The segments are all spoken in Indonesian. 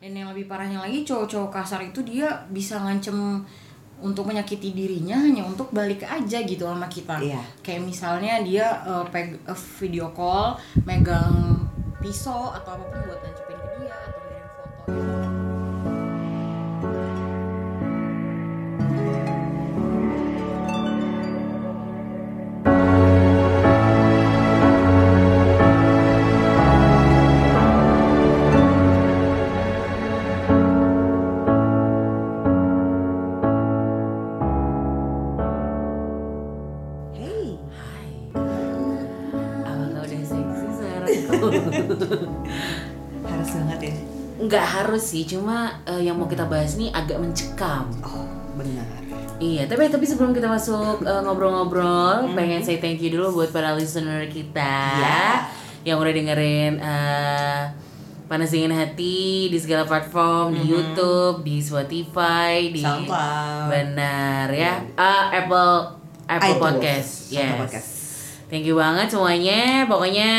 dan yang lebih parahnya lagi cowok-cowok kasar itu dia bisa ngancem untuk menyakiti dirinya hanya untuk balik aja gitu sama kita Iya. kayak misalnya dia eh, peg eh, video call megang pisau atau apa pun buat nancepin harus sih, cuma eh, yang mau kita bahas nih agak mencekam. Oh, benar. Iya, tapi tapi sebelum kita masuk eh, ngobrol-ngobrol, pengen say thank you dulu buat para listener kita Iya. yang udah dengerin eh Panas Dingin Hati di segala platform, di YouTube, di Spotify, di SoundCloud. Benar ya. Ah, Apple Apple iTunes. Podcast. Apple Yes. Podcast. Thank you banget semuanya. Pokoknya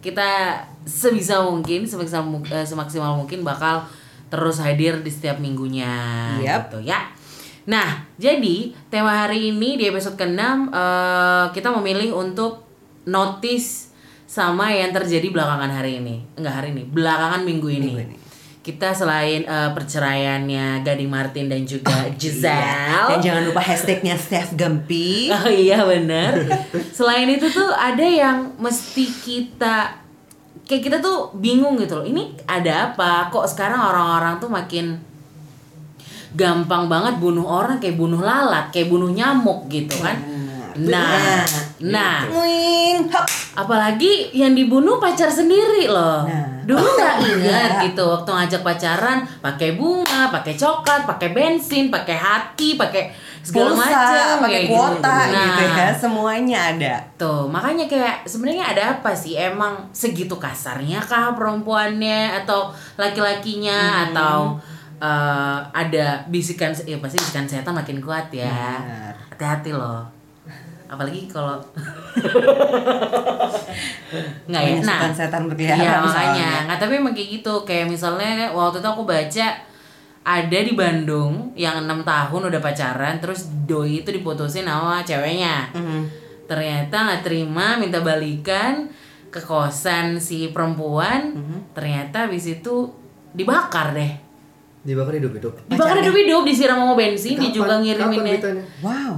kita sebisa mungkin, semaksimal, mu- eh, semaksimal mungkin bakal terus hadir di setiap minggunya Yap. gitu ya. Nah, jadi tema hari ini di episode ke-6 eh, kita memilih untuk notice sama yang terjadi belakangan hari ini. Enggak hari ini, belakangan minggu ini. Minggu ini. Kita selain eh, perceraiannya Gading Martin dan juga Giselle. Iya. Dan jangan lupa hashtagnya Steph Gempi. Oh iya bener Selain itu tuh ada yang mesti kita Kayak kita tuh bingung gitu loh. Ini ada apa? Kok sekarang orang-orang tuh makin Gampang banget bunuh orang Kayak bunuh lalat Kayak bunuh nyamuk gitu kan Nah Nah Wing, hop. Apalagi yang dibunuh pacar sendiri loh. Nah. Dulu nggak Iya. ingat gitu waktu ngajak pacaran pakai bunga, pakai coklat, pakai bensin, pakai hati, pakai segala Pulsa, macam pakai kuota gitu. gitu Nah, ya. Semuanya ada. Tuh, makanya kayak sebenarnya ada apa sih? Emang segitu kasarnya kah perempuannya atau laki-lakinya Hmm. atau eh, ada bisikan ya pasti bisikan setan makin kuat ya. Hati-hati loh. Apalagi kalau nggak ya. Nah, setan berkeliaran Iya misalnya. makanya. Nggak tapi emang kayak gitu. Kayak misalnya waktu itu aku baca ada di Bandung yang enam tahun udah pacaran terus doi itu diputusin sama ceweknya Mhm. ternyata nggak terima minta balikan ke kosan si perempuan ternyata habis itu dibakar deh Dibakar hidup-hidup. dibakar hidup-hidup disiram sama bensin dia Kapan- juga ngiriminnya beritanya? Wow,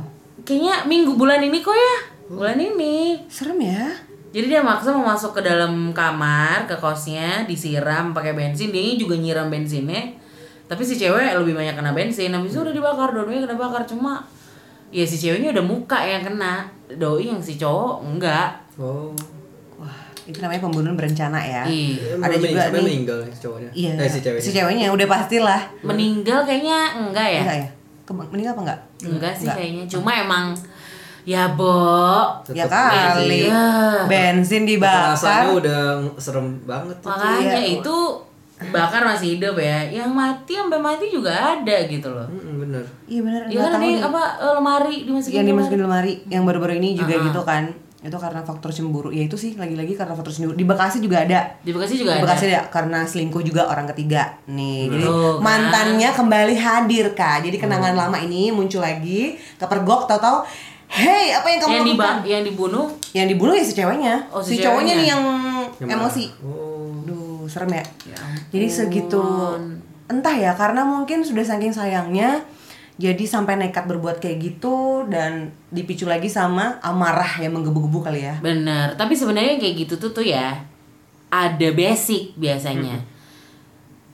kayaknya minggu bulan ini kok ya bulan ini serem ya. jadi dia maksa mau masuk ke dalam kamar ke kosnya disiram pakai bensin dia juga nyiram bensinnya tapi si cewek lebih banyak kena bensin habis itu udah dibakar dua-duanya kena bakar cuma ya si ceweknya udah muka yang kena doi yang si cowok enggak Oh. Wah, itu namanya pembunuhan berencana ya. Ih, Ada juga sampai nih. meninggal si cowoknya. Iya. Eh si ceweknya. Si ceweknya udah pastilah. meninggal kayaknya enggak ya Enggak ya? Ke- meninggal apa enggak? enggak sih kayaknya cuma emang ya bo Ya Tetep kali. Iya. Bensin dibakar. Rasanya udah serem banget tuh. makanya Iya. itu bakar masih hidup ya yang mati sampai mati juga ada gitu loh Mm, bener. Iya benar. ya kan ada yang apa eh, lemari dimasukin yang dimasukin lemari yang baru-baru ini juga Uh-uh. gitu kan itu karena faktor cemburu. Ya itu sih lagi-lagi karena faktor cemburu. Di Bekasi juga ada. Di Bekasi juga di ada Bekasi ada? karena selingkuh juga orang ketiga. Nih jadi Tuh, kan. mantannya kembali hadir kak. Jadi kenangan lama ini muncul lagi kepergok tahu-tahu hey apa yang kamu yang, diba yang dibunuh? Yang dibunuh ya si ceweknya. Oh, si si, cowoknya ceweknya. nih yang Yang emosi. Oh. Duh, serem ya. Ya Jadi segitu. entah ya karena mungkin sudah saking sayangnya jadi sampai nekat berbuat kayak gitu dan dipicu lagi sama amarah yang menggebu-gebu kali ya. bener. Tapi sebenarnya kayak gitu tuh tuh ya ada basic biasanya.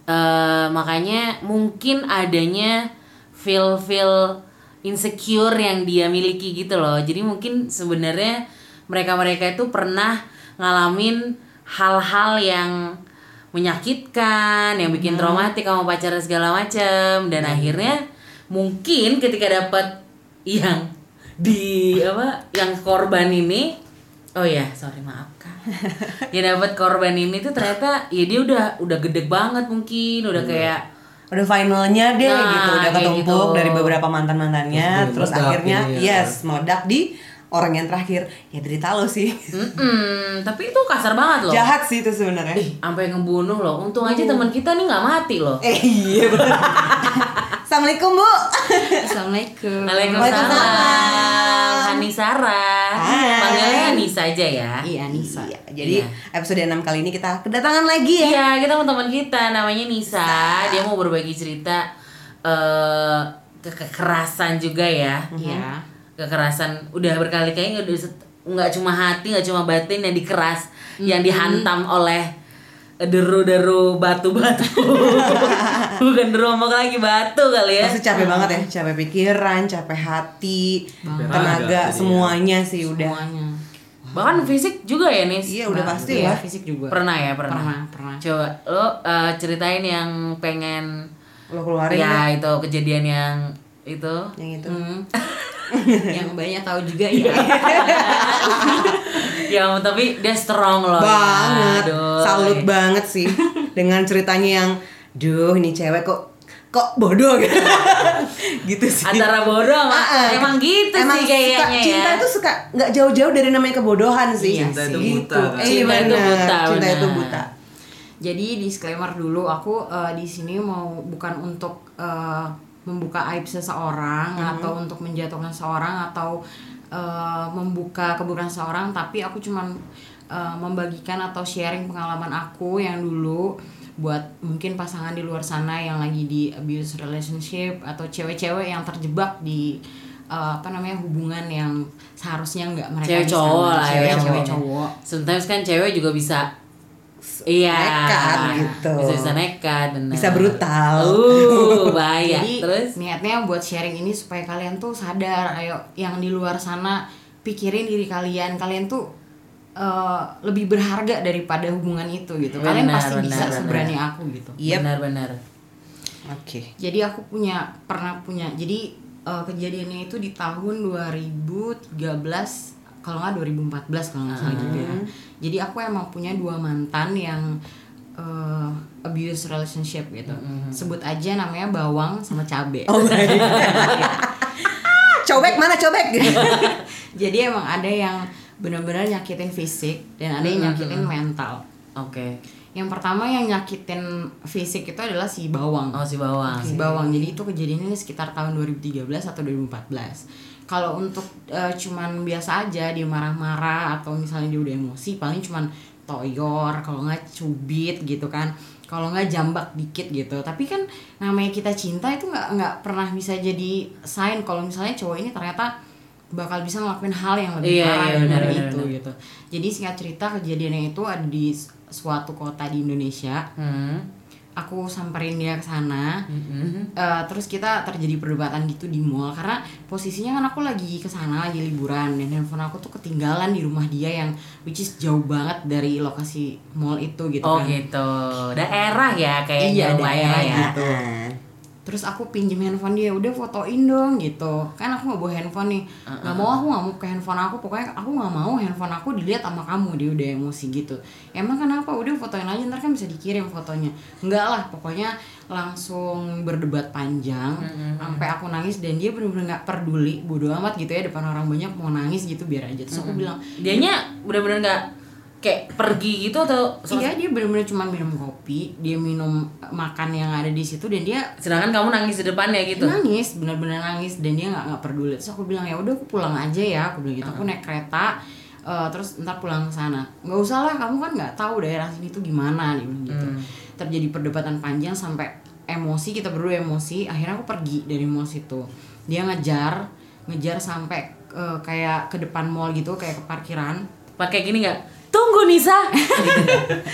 Eh, makanya mungkin adanya feel feel insecure yang dia miliki gitu loh. Jadi mungkin sebenarnya mereka mereka itu pernah ngalamin hal-hal yang menyakitkan yang bikin traumatik sama pacarnya segala macam dan akhirnya mungkin ketika dapat yang di apa yang korban ini oh ya sorry maaf kak. Ya dapat korban ini tuh ternyata ya dia udah udah gede banget mungkin udah kayak Udah finalnya deh Nah, gitu, udah ketumpuk gitu. dari beberapa mantan-mantannya, Terus terus meledak akhirnya ini ya. yes, meledak di orang yang terakhir. Ya derita lo sih. Mm-mm, tapi itu kasar banget loh. Jahat sih itu sebenarnya. Ih, sampai ngebunuh loh. Untung aja teman kita nih nggak mati loh. Eh iya assalamualaikum bu Assalamualaikum. Waalaikumsalam Hani Sarah Hai. Panggilnya Anissa aja ya Iya Nisa. Iya, jadi Iya. episode 6 kali ini kita kedatangan lagi ya Iya, kita mau teman kita namanya Nisa. Dia mau berbagi cerita eh ke- kekerasan juga ya. Iya. Kekerasan udah berkali-kali udah nggak cuma hati, nggak cuma batin yang dikeras, yang dihantam oleh deru-deru batu-batu. Bukan deru ngomong lagi batu kali ya. Pasti capek banget ya, capek pikiran, capek hati, Banget. tenaga, Jadi semuanya sih udah. Semuanya. Bahkan fisik juga ya, Nis. Iya udah pasti Iya, ya. Fisik juga. Pernah ya, pernah. Pernah, pernah. Coba lo eh, ceritain yang pengen Lo keluarin ya ya, itu kejadian yang itu yang itu. Hmm. yang banyak tahu juga ya. ya tapi dia strong loh banget, Aduh. salut banget sih dengan ceritanya yang, duh ini cewek kok kok bodoh gitu, gitu sih. antara bodoh sama ah. emang gitu Emang sih kayaknya suka, ya cinta itu suka nggak jauh-jauh dari namanya kebodohan sih. Iya Cinta itu Gitu. buta, kan? Eh, Cinta itu buta, Cinta itu buta. Jadi disclaimer dulu, aku eh, di sini mau bukan untuk eh, membuka aib seseorang atau untuk menjatuhkan seorang atau eh, membuka keburukan seseorang, tapi aku cuman eh, membagikan atau sharing pengalaman aku yang dulu buat mungkin pasangan di luar sana yang lagi di abuse relationship atau cewek-cewek yang terjebak di eh, apa namanya hubungan yang seharusnya nggak mereka cewek cowok lah ya cewek cowok. cowok sometimes kan cewek juga bisa iya Nekat gitu. bisa bisa nekat benar Bisa brutal. uh bahaya Jadi terus niatnya buat sharing ini supaya kalian tuh sadar, ayo yang di luar sana pikirin diri kalian, kalian tuh eh, lebih berharga daripada hubungan itu gitu. kalian Benar, pasti bisa benar, seberani aku gitu. Yep. benar-benar Oke. Jadi aku punya pernah punya. Jadi eh, kejadiannya itu di tahun 2013 kalau nggak 2014 kalau nggak salah gitu ya. Jadi aku emang punya dua mantan yang eh, abuse relationship gitu. Sebut aja namanya bawang sama cabe. Oh cobek mana cobek? Jadi emang ada yang benar-benar nyakitin fisik dan ada yang nyakitin mental. oke Yang pertama yang nyakitin fisik itu adalah si bawang. oh si bawang Si bawang. Jadi itu kejadiannya sekitar tahun 2013 atau 2014. Kalau untuk eh, cuman biasa aja dia marah-marah atau misalnya dia udah emosi paling cuman toyor, kalau nggak cubit gitu kan. Kalau nggak jambak dikit gitu. Tapi kan namanya kita cinta itu nggak nggak pernah bisa jadi sign kalau misalnya cowok ini ternyata bakal bisa ngelakuin hal yang lebih Iya, parah iya, benar, dari benar, itu benar. gitu. Jadi singkat cerita kejadiannya itu ada di suatu kota di Indonesia. hmm. Aku samperin dia ke sana. Mm-mm. Eh, terus kita terjadi perdebatan gitu di mall karena posisinya kan aku lagi ke sana lagi liburan dan handphone aku tuh ketinggalan di rumah dia yang which is jauh banget dari lokasi mall itu gitu oh kan. gitu daerah ya kayaknya Iya, rumahnya daerah ya gitu. Terus aku pinjem handphone dia, udah fotoin dong gitu. Kan aku nggak bawa handphone nih, nggak mau aku nggak mau ke handphone aku. Pokoknya aku nggak mau handphone aku dilihat sama kamu. Dia udah emosi gitu. Emang kenapa? Udah fotoin aja ntar kan bisa dikirim fotonya. Enggak lah, pokoknya langsung berdebat panjang sampai aku nangis dan dia bener-bener nggak peduli, bodo amat gitu ya depan orang banyak mau nangis gitu biar aja. Terus aku bilang, dianya benar-benar nggak kayak pergi gitu atau iya dia bener-bener cuma minum kopi, dia minum makan yang ada di situ dan dia sedangkan kamu nangis di depannya gitu? Nangis benar-benar nangis dan dia nggak nggak peduli. Terus aku bilang ya udah aku pulang aja ya. Aku bilang gitu aku naik kereta eh, terus ntar pulang ke sana. Nggak usah lah kamu kan nggak tahu daerah sini tuh gimana dia bilang gitu. Terjadi perdebatan panjang sampai emosi kita berdua emosi. Akhirnya aku pergi dari mall situ. Dia ngejar ngejar sampai eh, kayak ke depan mall gitu kayak ke parkiran. Pakai gini nggak tunggu Nisa.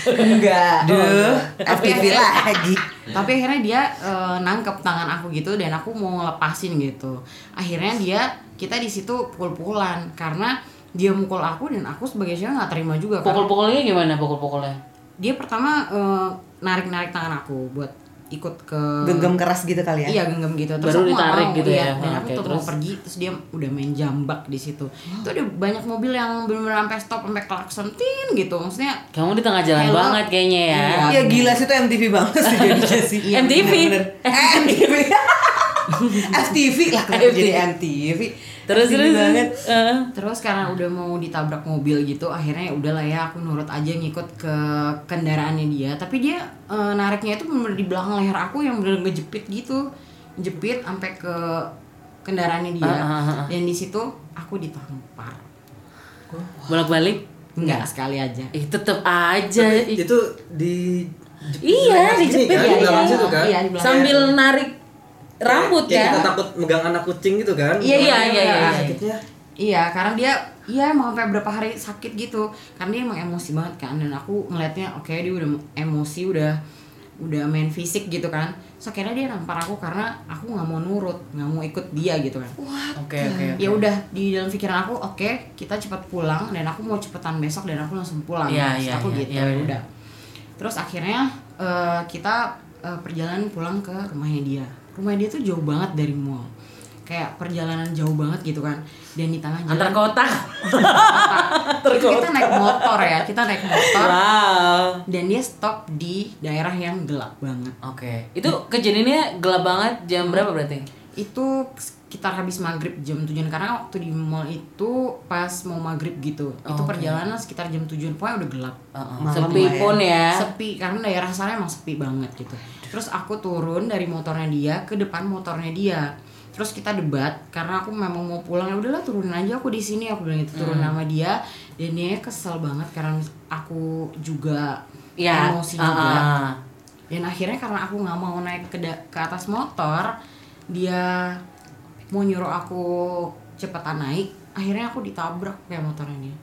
Enggak. Duh, Tapi FTV akhirnya- lagi. tapi akhirnya dia eh, nangkep tangan aku gitu dan aku mau ngelepasin gitu. Akhirnya dia kita di situ pukul-pukulan karena dia mukul aku dan aku sebagai cewek nggak terima juga pukul-pukulnya gimana pukul-pukulnya? Dia pertama eh, narik-narik tangan aku buat ikut ke Genggam keras gitu kali ya. Iya genggam gitu. Baru aku ditarik mau, gitu iya. ya. Dan aku Oke, tuh mau terus? pergi terus dia udah main jambak di situ. Itu ada banyak mobil yang benar-benar sampai stop sampai klakson tin gitu. Maksudnya kamu di tengah jalan Hello. banget kayaknya ya Iya. Ya gila sih itu MTV banget sih jadinya sih. MTV. Eh, MTV. FTV lah kenapa jadi MTV. Terus terus banget. Eh. Terus karena udah mau ditabrak mobil gitu, akhirnya ya udahlah ya aku nurut aja ngikut ke kendaraannya dia. Tapi dia eh, nariknya itu bener di belakang leher aku yang bener ngejepit gitu, jepit sampai ke kendaraannya dia. Ah, ah, ah. Dan di situ aku ditampar. bolak balik Enggak sekali aja. eh tetep aja Tapi itu di Iya, gini dijepit kan, ya, di belakang iya. situ kan. Iya, sambil narik rambut Kayak kan kita takut megang anak kucing gitu kan. Iya, iya, iya, iya. Sakitnya. Iya, karena dia iya emang sampai berapa hari sakit gitu. Karena dia emang emosi banget kan dan aku ngelihatnya oke dia udah emosi udah udah main fisik gitu kan. So akhirnya dia nampar aku karena aku nggak mau nurut, nggak mau ikut dia gitu kan. oke oke oke. Ya udah di dalam pikiran aku oke kita cepat pulang dan aku mau cepetan besok dan aku langsung pulang. Iya, Terus iya, aku iya, gitu iya, ya iya. udah. Terus akhirnya eh, kita eh, perjalanan pulang ke rumahnya dia. Rumahnya dia tuh jauh banget dari mall. Kayak perjalanan jauh banget gitu kan. Dan di tengah jalan antar kota. Itu kita naik motor ya kita naik motor. Wow. Dan dia stop di daerah yang gelap banget. Oke. Itu kejadiannya gelap banget jam berapa berarti? Itu sekitar habis maghrib jam tujuan karena waktu di mall itu pas mau maghrib gitu itu Oke. perjalanan sekitar jam tujuan pokoknya udah gelap Heeh. Malam sepi ya. pun ya sepi karena daerah sana emang sepi banget gitu terus aku turun dari motornya dia ke depan motornya dia terus kita debat karena aku memang mau pulang ya udahlah turunin aja aku di sini aku bilang itu turun Hmm. nama dia dan dia kesel banget karena aku juga ya emosi ah, juga ah. dan akhirnya karena aku nggak mau naik ke ke atas motor dia mau nyuruh aku cepetan naik akhirnya aku ditabrak kayak motornya.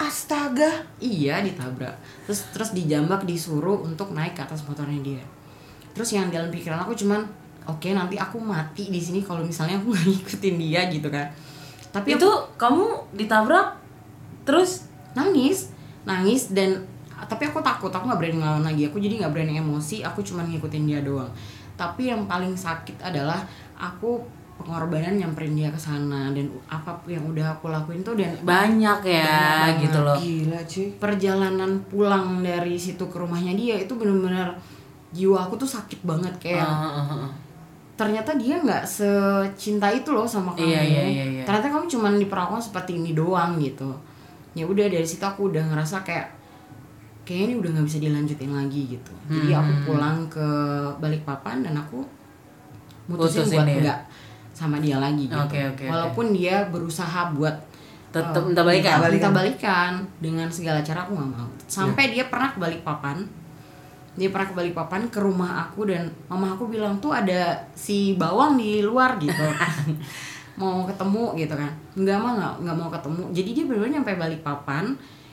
Astaga. iya ditabrak. Terus terus dijambak disuruh untuk naik ke atas motornya dia. Terus yang dalam pikiran aku cuman oke nanti aku mati di sini kalau misalnya aku nggak ngikutin dia gitu kan. Tapi itu aku kamu ditabrak terus? Nangis. Nangis dan tapi aku takut aku nggak berani ngelawan lagi. Aku jadi nggak berani emosi aku cuman ngikutin dia doang. Tapi yang paling sakit adalah aku pengorbanan nyamperin dia ke sana dan apa pun yang udah aku lakuin tuh dan banyak ya Banyak gitu loh Gila cuy. perjalanan pulang dari situ ke rumahnya dia itu bener-bener jiwa aku tuh sakit banget kayak Ah, ah, ah. ternyata dia nggak secinta itu loh sama kamu Iya, iya, iya, iya. ternyata kamu cuma diperlakukan seperti ini doang gitu ya udah dari situ aku udah ngerasa kayak kayaknya ini udah nggak bisa dilanjutin lagi gitu jadi Hmm. aku pulang ke Balikpapan dan aku mutusin Putusin buat dia. nggak sama dia lagi gitu. Oke, oke. walaupun dia berusaha buat Tetep eh, minta balikan? minta- minta balikan dengan segala cara aku nggak mau. Sampai dia pernah ke Balikpapan. Dia pernah ke Balikpapan ke rumah aku dan mama aku bilang tuh ada si bawang di luar gitu. Mau ketemu gitu kan. Nggak mah nggak nggak mau ketemu. Jadi dia benar-benar nyampe Balikpapan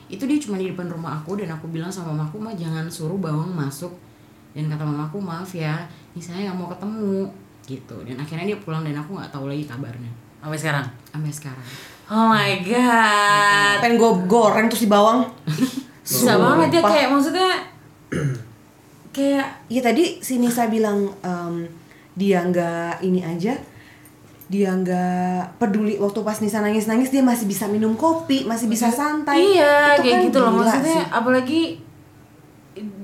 itu dia cuma di depan rumah aku dan aku bilang sama mamaku mah jangan suruh bawang masuk. Dan kata mamaku maaf ya ini saya nggak mau ketemu gitu. Dan akhirnya dia pulang dan aku nggak tahu lagi kabarnya. Sampai sekarang? Sampai sekarang. Oh my god. Pengen gue goreng terus di bawang. susah banget ya kayak maksudnya kayak Iya tadi si Nisa bilang em, dia nggak ini aja, dia nggak peduli waktu pas Nisa nangis-nangis dia masih bisa minum kopi, masih bisa santai. iya Itu kayak kan gitu loh maksudnya. sih. apalagi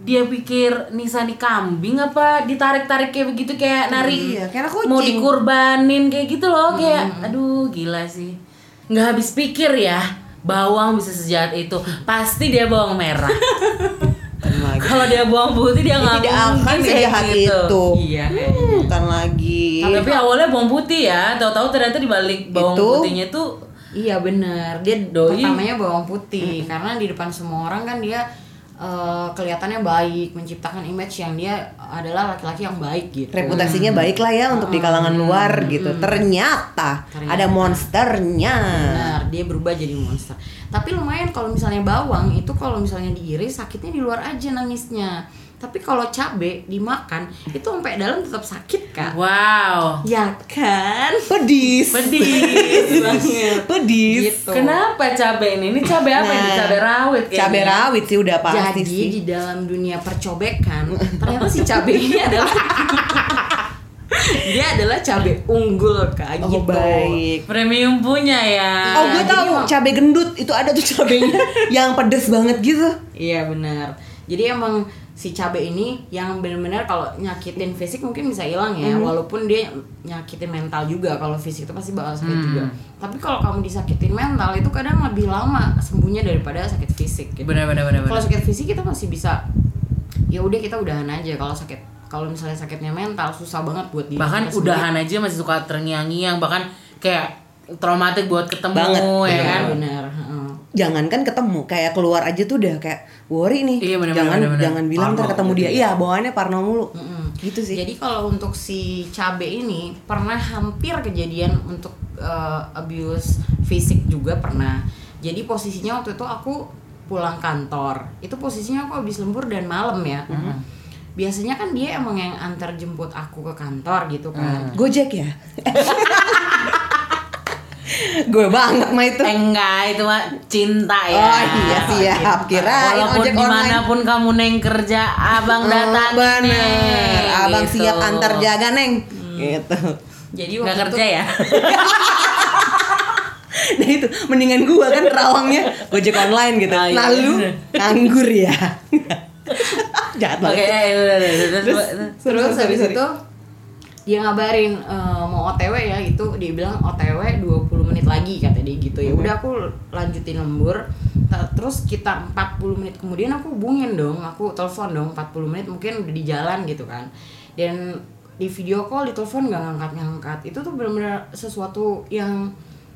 dia pikir Nisa nih kambing apa ditarik-tarik kayak begitu kayak narik Iya, kayak kucing. mau dikurbanin kayak gitu loh kayak aduh gila sih nggak habis pikir ya bawang bisa sejahat itu pasti dia bawang merah kalau dia bawang putih dia nggak tidak akan sejahat gitu. itu. Iya, Hmm, bukan lagi. tapi awalnya bawang putih ya tahu-tahu ternyata di balik bawang Itu- putihnya tuh Iya benar. Dia Doi. pertamanya bawang putih karena di depan semua orang kan dia eh, kelihatannya baik, menciptakan image yang dia adalah laki-laki yang baik gitu. reputasinya baik lah ya untuk di kalangan luar gitu. Ternyata, Ternyata. ada monsternya. Benar, dia berubah jadi monster. Tapi lumayan kalau misalnya bawang itu kalau misalnya diiris sakitnya di luar aja nangisnya. Tapi kalau cabe dimakan itu sampai dalam tetap sakit kak. wow Ya kan? Pedis. pedih banget. Pedis. Gitu. kenapa cabai ini ini cabai apa ini Nah, cabai rawit kayaknya Cabai rawit sih udah pasti Jadi sih. di dalam dunia percobekan ternyata si cabe ini adalah dia adalah cabe unggul kak Oh gitu. baik. premium punya ya Oh gue jadi tahu emang- cabai gendut itu ada tuh cabainya yang pedes banget gitu. Iya benar. Jadi emang si cabe ini yang benar-benar kalau nyakitin fisik mungkin bisa hilang ya. Walaupun dia nyakitin mental juga kalau fisik itu pasti bakal sakit juga. Tapi kalau kamu disakitin mental itu kadang lebih lama sembuhnya daripada sakit fisik gitu. benar benar benar kalau sakit fisik kita masih bisa ya udah kita udahan aja. Kalau sakit kalau misalnya sakitnya mental susah banget buat di bahkan udahan aja masih suka terngiang-ngiang bahkan kayak traumatik buat ketemu Banget, ya kan? Benar. Jangankan ketemu kayak keluar aja tuh udah kayak worry nih Iya, bener, jangan bener, bener. jangan bilang ntar ketemu gitu dia ya. iya bawaannya parno mulu Mm-mm. gitu sih Jadi kalau untuk si cabe ini pernah hampir kejadian untuk uh, abuse fisik juga pernah. Jadi posisinya waktu itu aku pulang kantor. Itu posisinya aku habis lembur dan malam ya. Biasanya kan dia emang yang antar jemput aku ke kantor gitu kan. gojek ya gue banget mah itu. Eh, enggak itu mah cinta ya. Oh iya siap. Kira walaupun di mana pun kamu neng kerja abang datang Oh, bener abang gitu. siap antar jaga neng. Gitu. Jadi nggak waktu kerja itu ya? Nah itu mendingan gua kan terawangnya gojek online gitu. Iya. nah lu nganggur ya. Jahat oke banget ya, ya, udah, udah, udah, terus, terus habis itu dia ngabarin eh, mau OTW ya itu dia bilang OTW 20 menit lagi kata dia gitu. Ya udah aku lanjutin lembur. Terus kita 40 menit kemudian aku hubungin dong aku telepon dong 40 menit mungkin udah di jalan gitu kan. Dan di video call di telepon nggak ngangkat ngangkat itu tuh benar-benar sesuatu yang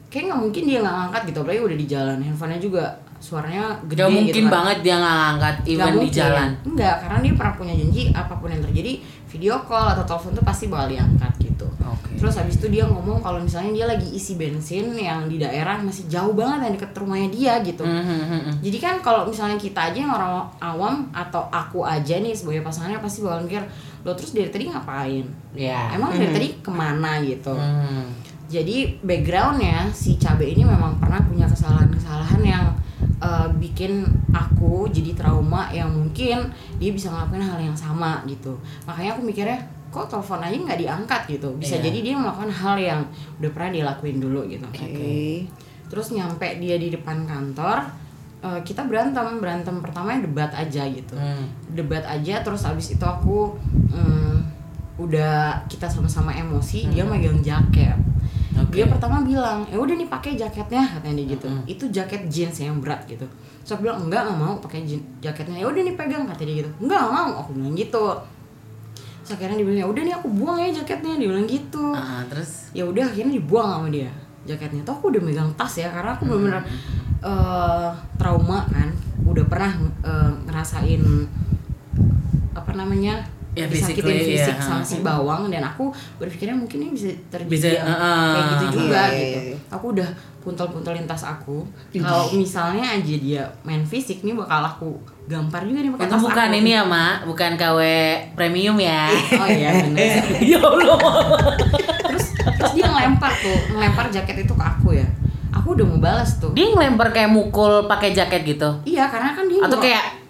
kayak nggak mungkin dia nggak ngangkat gitu. Apalagi udah di jalan handphonenya juga suaranya gede Gak mungkin gitu kan. banget dia nggak ngangkat even di mungkin. jalan. Enggak, karena dia pernah punya janji apa pun yang terjadi video call atau telepon tuh pasti bakal diangkat gitu. Oke. Terus habis itu dia ngomong kalau misalnya dia lagi isi bensin yang di daerah masih jauh banget yang deket rumahnya dia gitu. Hmm, hmm, hmm, hmm. Jadi kan kalau misalnya kita aja yang orang awam atau aku aja nih sebagai pasangannya pasti bakal mikir lo terus dari tadi ngapain? ya Emang dari tadi ke mana gitu? Hmm. Jadi backgroundnya si cabe ini memang pernah punya kesalahan-kesalahan yang uh, bikin aku jadi trauma yang mungkin dia bisa ngelakuin hal yang sama gitu. Makanya aku mikirnya kok telepon aja nggak diangkat gitu. Bisa Iya. jadi dia melakukan hal yang udah pernah dia lakuin dulu gitu. oke Terus nyampe dia di depan kantor, uh, kita berantem berantem pertamanya debat aja gitu Hmm. debat aja terus abis itu aku mm, udah kita sama-sama emosi dia megang jaket Oke. dia pertama bilang ya udah nih pakai jaketnya katanya dia gitu Mm. itu jaket jeans yang berat gitu so aku bilang enggak nggak mau pakai jaketnya. Ya udah nih pegang katanya dia gitu. Enggak nggak mau. Aku bilang gitu. So akhirnya dia bilang ya udah nih aku buang ya jaketnya. Dia bilang gitu. Ah, terus? Ya udah akhirnya dibuang sama dia jaketnya. Tuh aku udah megang tas ya karena aku bener-bener eh, trauma kan. Udah pernah eh, ngerasain apa namanya Ya, disakitin fisik ya, sama si bawang dan aku berpikirnya mungkin ini bisa terjadi Bisa, uh, kayak gitu juga iya, gitu. iya, iya. aku udah puntel-puntelin tas aku. Kalau misalnya aja dia main fisik nih bakal aku gampar juga nih pakai itu tas bukan aku. ini ya mak. Bukan KW premium ya. Oh iya bener. Ya Allah. Terus terus dia ngelempar tuh ngelempar jaket itu ke aku ya. Aku udah mau balas tuh. Dia ngelempar kayak mukul pakai jaket gitu? Iya karena kan dia atau kayak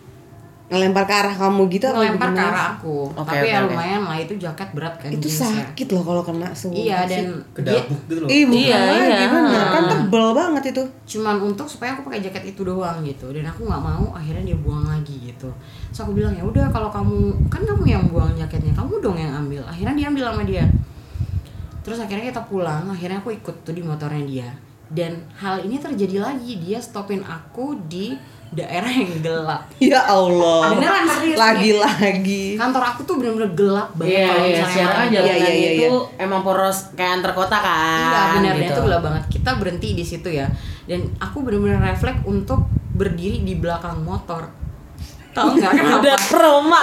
ngelempar ke arah kamu gitu atau ngelempar ke gimana? arah aku. Oke, tapi oke, ya lumayan lah itu jaket berat kan itu sakit loh kalau kena semua iya dan kedabuk gitu loh. Iya, lagi iya. bener kan tebel banget itu. Cuman untuk supaya aku pakai jaket itu doang gitu. Dan aku nggak mau akhirnya dia buang lagi gitu. So aku bilang ya udah kalau kamu kan kamu yang buang jaketnya kamu dong yang ambil. Akhirnya dia ambil sama dia. Terus akhirnya kita pulang akhirnya aku ikut tuh di motornya dia. Dan hal ini terjadi lagi. Dia stopin aku di daerah yang gelap ya Allah Beneran, serius, lagi-lagi kantor aku tuh bener-bener gelap banget Iya, kalau iya, kan jalanannya Iya, iya, iya, itu emang poros kayak antar kota kan Iya benar dan gitu. itu gelap banget. Kita berhenti di situ ya. Dan aku benar-benar refleks untuk berdiri di belakang motor. Tahu nggak kenapa? udah trauma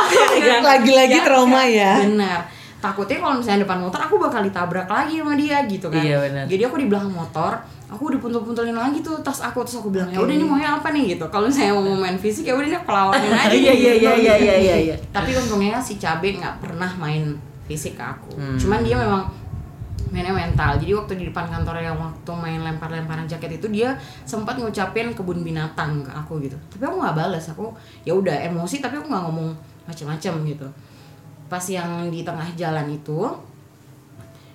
lagi-lagi Ya, trauma ya Benar. Takutnya kalau misalnya depan motor aku bakal ditabrak lagi sama dia gitu kan. Iya, benar. Jadi aku di belakang motor, aku udah puntel-puntelin lagi tuh tas aku terus aku bilang ya udah ini maunya apa nih gitu. Kalau misalnya mau main fisik ya udah ini aku lawanin aja. Iya, iya, gitu. iya, iya, iya, iya, iya. Tapi untungnya si Cabe nggak pernah main fisik ke aku. Hmm. Cuman dia memang mainnya mental. Jadi waktu di depan kantor yang waktu main lempar-lemparan jaket itu dia sempat ngucapin kebun binatang ke aku gitu. Tapi aku nggak balas. Aku ya udah emosi tapi aku nggak ngomong macem-macem gitu. Pas yang di tengah jalan itu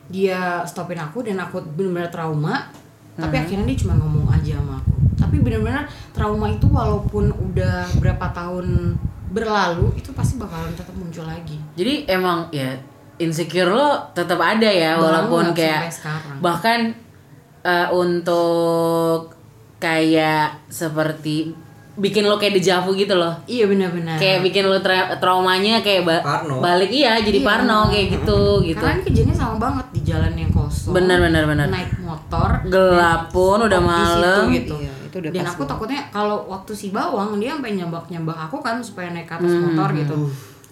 dia stopin aku dan aku benar-benar trauma. Tapi akhirnya dia cuma ngomong aja sama aku. Tapi benar-benar trauma itu walaupun udah berapa tahun berlalu itu pasti bakalan tetap muncul lagi Jadi emang ya insecure lo tetap ada ya Banget walaupun kayak bahkan eh, untuk kayak seperti bikin lo kayak dejavu gitu loh. iya benar-benar Kayak bikin lo tra- traumanya kayak ba- Parno. balik iya jadi Iya. parno kayak gitu gitu. karena kejadiannya sama banget di jalan yang kosong Benar benar benar. naik motor Gelap pun udah di situ malam. gitu. Iya, itu udah Dan pas aku banget. takutnya kalau waktu si bawang dia sampai nyambak-nyambak aku kan supaya naik ke atas Hmm, motor gitu.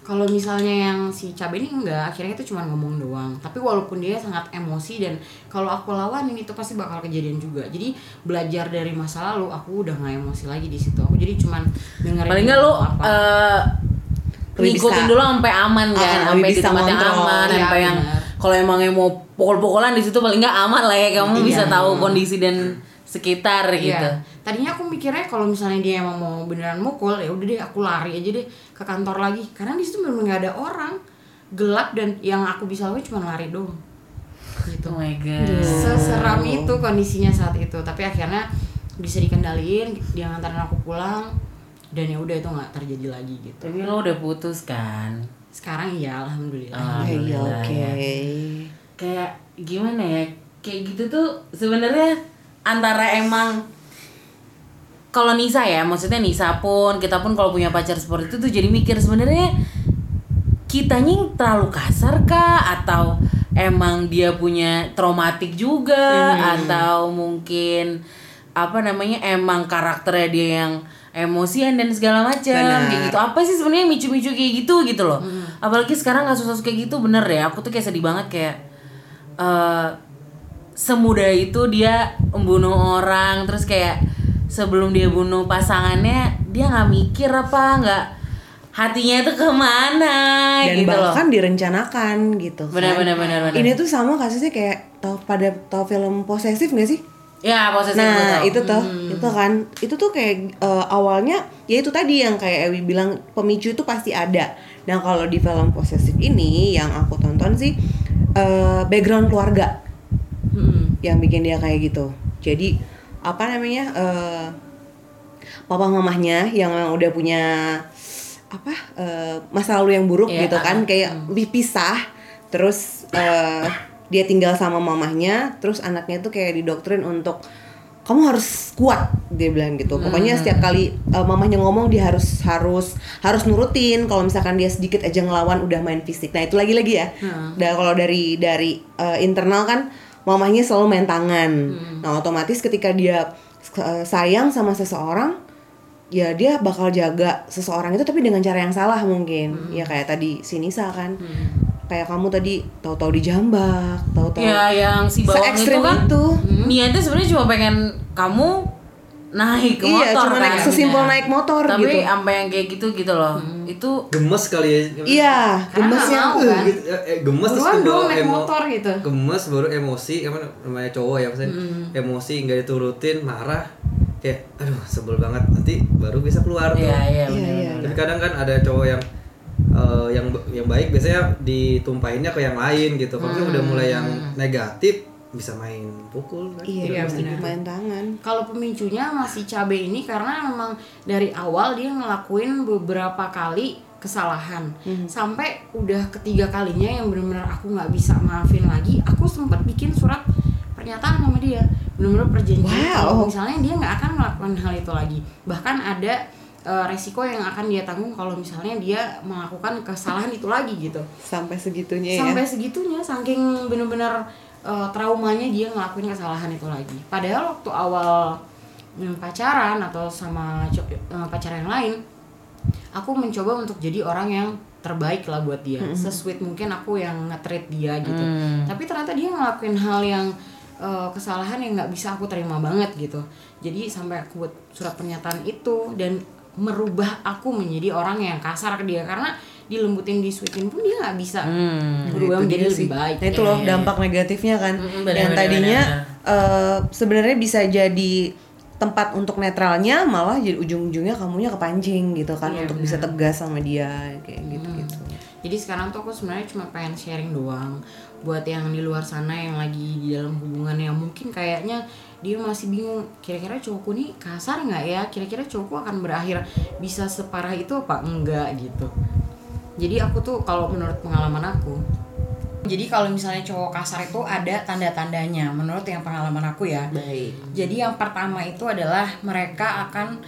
Kalau misalnya yang si cabe ini enggak, akhirnya itu cuma ngomong doang. Tapi walaupun dia sangat emosi dan kalau aku lawanin itu pasti bakal kejadian juga. Jadi belajar dari masa lalu, aku udah nggak emosi lagi di situ. Aku jadi cuman dengerin Paling nggak lo ngomong apa. eh, Lebih ngikutin dulu sampai aman kan, Ah, sampai di tempat yang aman, Iya, sampai yang. Kalau emang yang mau pukul-pukulan di situ paling nggak aman lah ya kamu bisa Iya. tahu kondisi dan sekitar Iya. gitu. Tadinya aku mikirnya kalau misalnya dia emang mau beneran mukul, ya udah deh aku lari aja deh ke kantor lagi. Karena di situ bener nggak ada orang, gelap dan yang aku bisa lakuin cuma lari doang. Gitu. Oh my god. Seseram itu kondisinya saat itu. Tapi akhirnya bisa dikendaliin, dia nganterin aku pulang dan ya udah itu nggak terjadi lagi gitu. Tapi lo udah putus kan? Sekarang iya, alhamdulillah. Ah. Iya, Alhamdulillah, oke. ya. Kayak gimana ya? Kayak gitu tuh sebenarnya antara emang kalau Nisa ya, maksudnya Nisa pun kita pun kalau punya pacar seperti itu tuh jadi mikir sebenarnya kitanya yang terlalu kasar kah atau emang dia punya traumatik juga atau mungkin apa namanya emang karakternya dia yang emosian dan segala macam kayak gitu apa sih sebenarnya micu-micu kayak gitu gitu loh apalagi sekarang kasus-kasus kayak gitu bener ya aku tuh kayak sedih banget kayak eh semudah itu dia membunuh orang terus kayak sebelum dia bunuh pasangannya dia nggak mikir apa nggak hatinya itu ke mana Dan gitu loh bahkan direncanakan gitu. kan. Benar, benar, benar, benar. Ini tuh sama kasusnya kayak tau pada tau film posesif gak sih? Ya posesif Nah itu tuh, itu kan, itu tuh kayak eh, awalnya ya itu tadi yang kayak Ewi bilang pemicu itu pasti ada. Dan kalau di film posesif ini yang aku tonton sih eh, background keluarga Mm-mm. yang bikin dia kayak gitu. Jadi apa namanya eh papa mamahnya yang udah punya apa eh, masa lalu yang buruk Iya, gitu kan ah, kayak pisah terus eh, dia tinggal sama mamahnya terus anaknya tuh kayak didoktrin untuk kamu harus kuat dia bilang gitu. Pokoknya setiap kali eh, mamahnya ngomong dia harus harus harus nurutin. Kalau misalkan dia sedikit aja ngelawan udah main fisik. Nah itu lagi lagi ya dan kalau dari dari eh, internal kan mamahnya selalu main tangan. Nah otomatis ketika dia eh, sayang sama seseorang ya dia bakal jaga seseorang itu tapi dengan cara yang salah mungkin. Ya kayak tadi si Nisa kan kayak kamu tadi tahu-tahu dijambak tahu-tahu ya yang si bawang itu kan itu. niatnya sebenarnya cuma pengen kamu naik ke Iya, motor cuma kan naik sesimpel naik motor tapi gitu. sampai yang kayak gitu gitu loh itu gemes kali ya iya nggak mau Eh, kan? gitu, eh, eh, gemes terus kedua dong naik emo- motor gitu. gemes baru emosi apa namanya cowok ya maksudnya emosi nggak diturutin marah kayak aduh sebel banget nanti baru bisa keluar tuh iya iya Iya, iya. benar. tapi kadang kan ada cowok yang eh, yang yang baik biasanya ditumpahinnya ke yang lain gitu. Kalau misalnya udah mulai yang negatif bisa main pukul kan. Iya, Iya, pasti benar. main tangan. Kalau pemicunya masih cabe ini karena memang dari awal dia ngelakuin beberapa kali kesalahan. Sampai udah ketiga kalinya yang benar-benar aku nggak bisa maafin lagi aku sempat bikin surat pernyataan sama dia. Benar-benar perjanjian. Wow. kalau misalnya dia nggak akan melakukan hal itu lagi. Bahkan ada eh, resiko yang akan dia tanggung kalau misalnya dia melakukan kesalahan itu lagi gitu. Sampai segitunya sampai ya segitunya saking bener-bener uh, traumanya dia ngelakuin kesalahan itu lagi. Padahal waktu awal mm, pacaran atau sama uh, pacar yang lain aku mencoba untuk jadi orang yang terbaik lah buat dia. Sesuit mungkin aku yang nge-treat dia gitu. Tapi ternyata dia ngelakuin hal yang uh, kesalahan yang nggak bisa aku terima banget gitu. Jadi sampai aku buat surat pernyataan itu dan merubah aku menjadi orang yang kasar ke dia karena dilembutin disuitin pun dia nggak bisa berubah Nah, itu menjadi lebih sih. baik Nah itu loh dampak negatifnya kan. Mm-mm, benar, yang tadinya eh, sebenarnya bisa jadi tempat untuk netralnya malah jadi ujung-ujungnya kamunya kepancing gitu kan Iya, untuk benar. bisa tegas sama dia kayak gitu gitu. jadi sekarang tuh aku sebenarnya cuma pengen sharing doang buat yang di luar sana yang lagi di dalam hubungan yang mungkin kayaknya dia masih bingung kira-kira cowokku nih kasar nggak ya kira-kira cowokku akan berakhir bisa separah itu apa enggak gitu jadi aku tuh kalau menurut pengalaman aku jadi kalau misalnya cowok kasar itu ada tanda-tandanya menurut yang pengalaman aku ya Baik. jadi yang pertama itu adalah mereka akan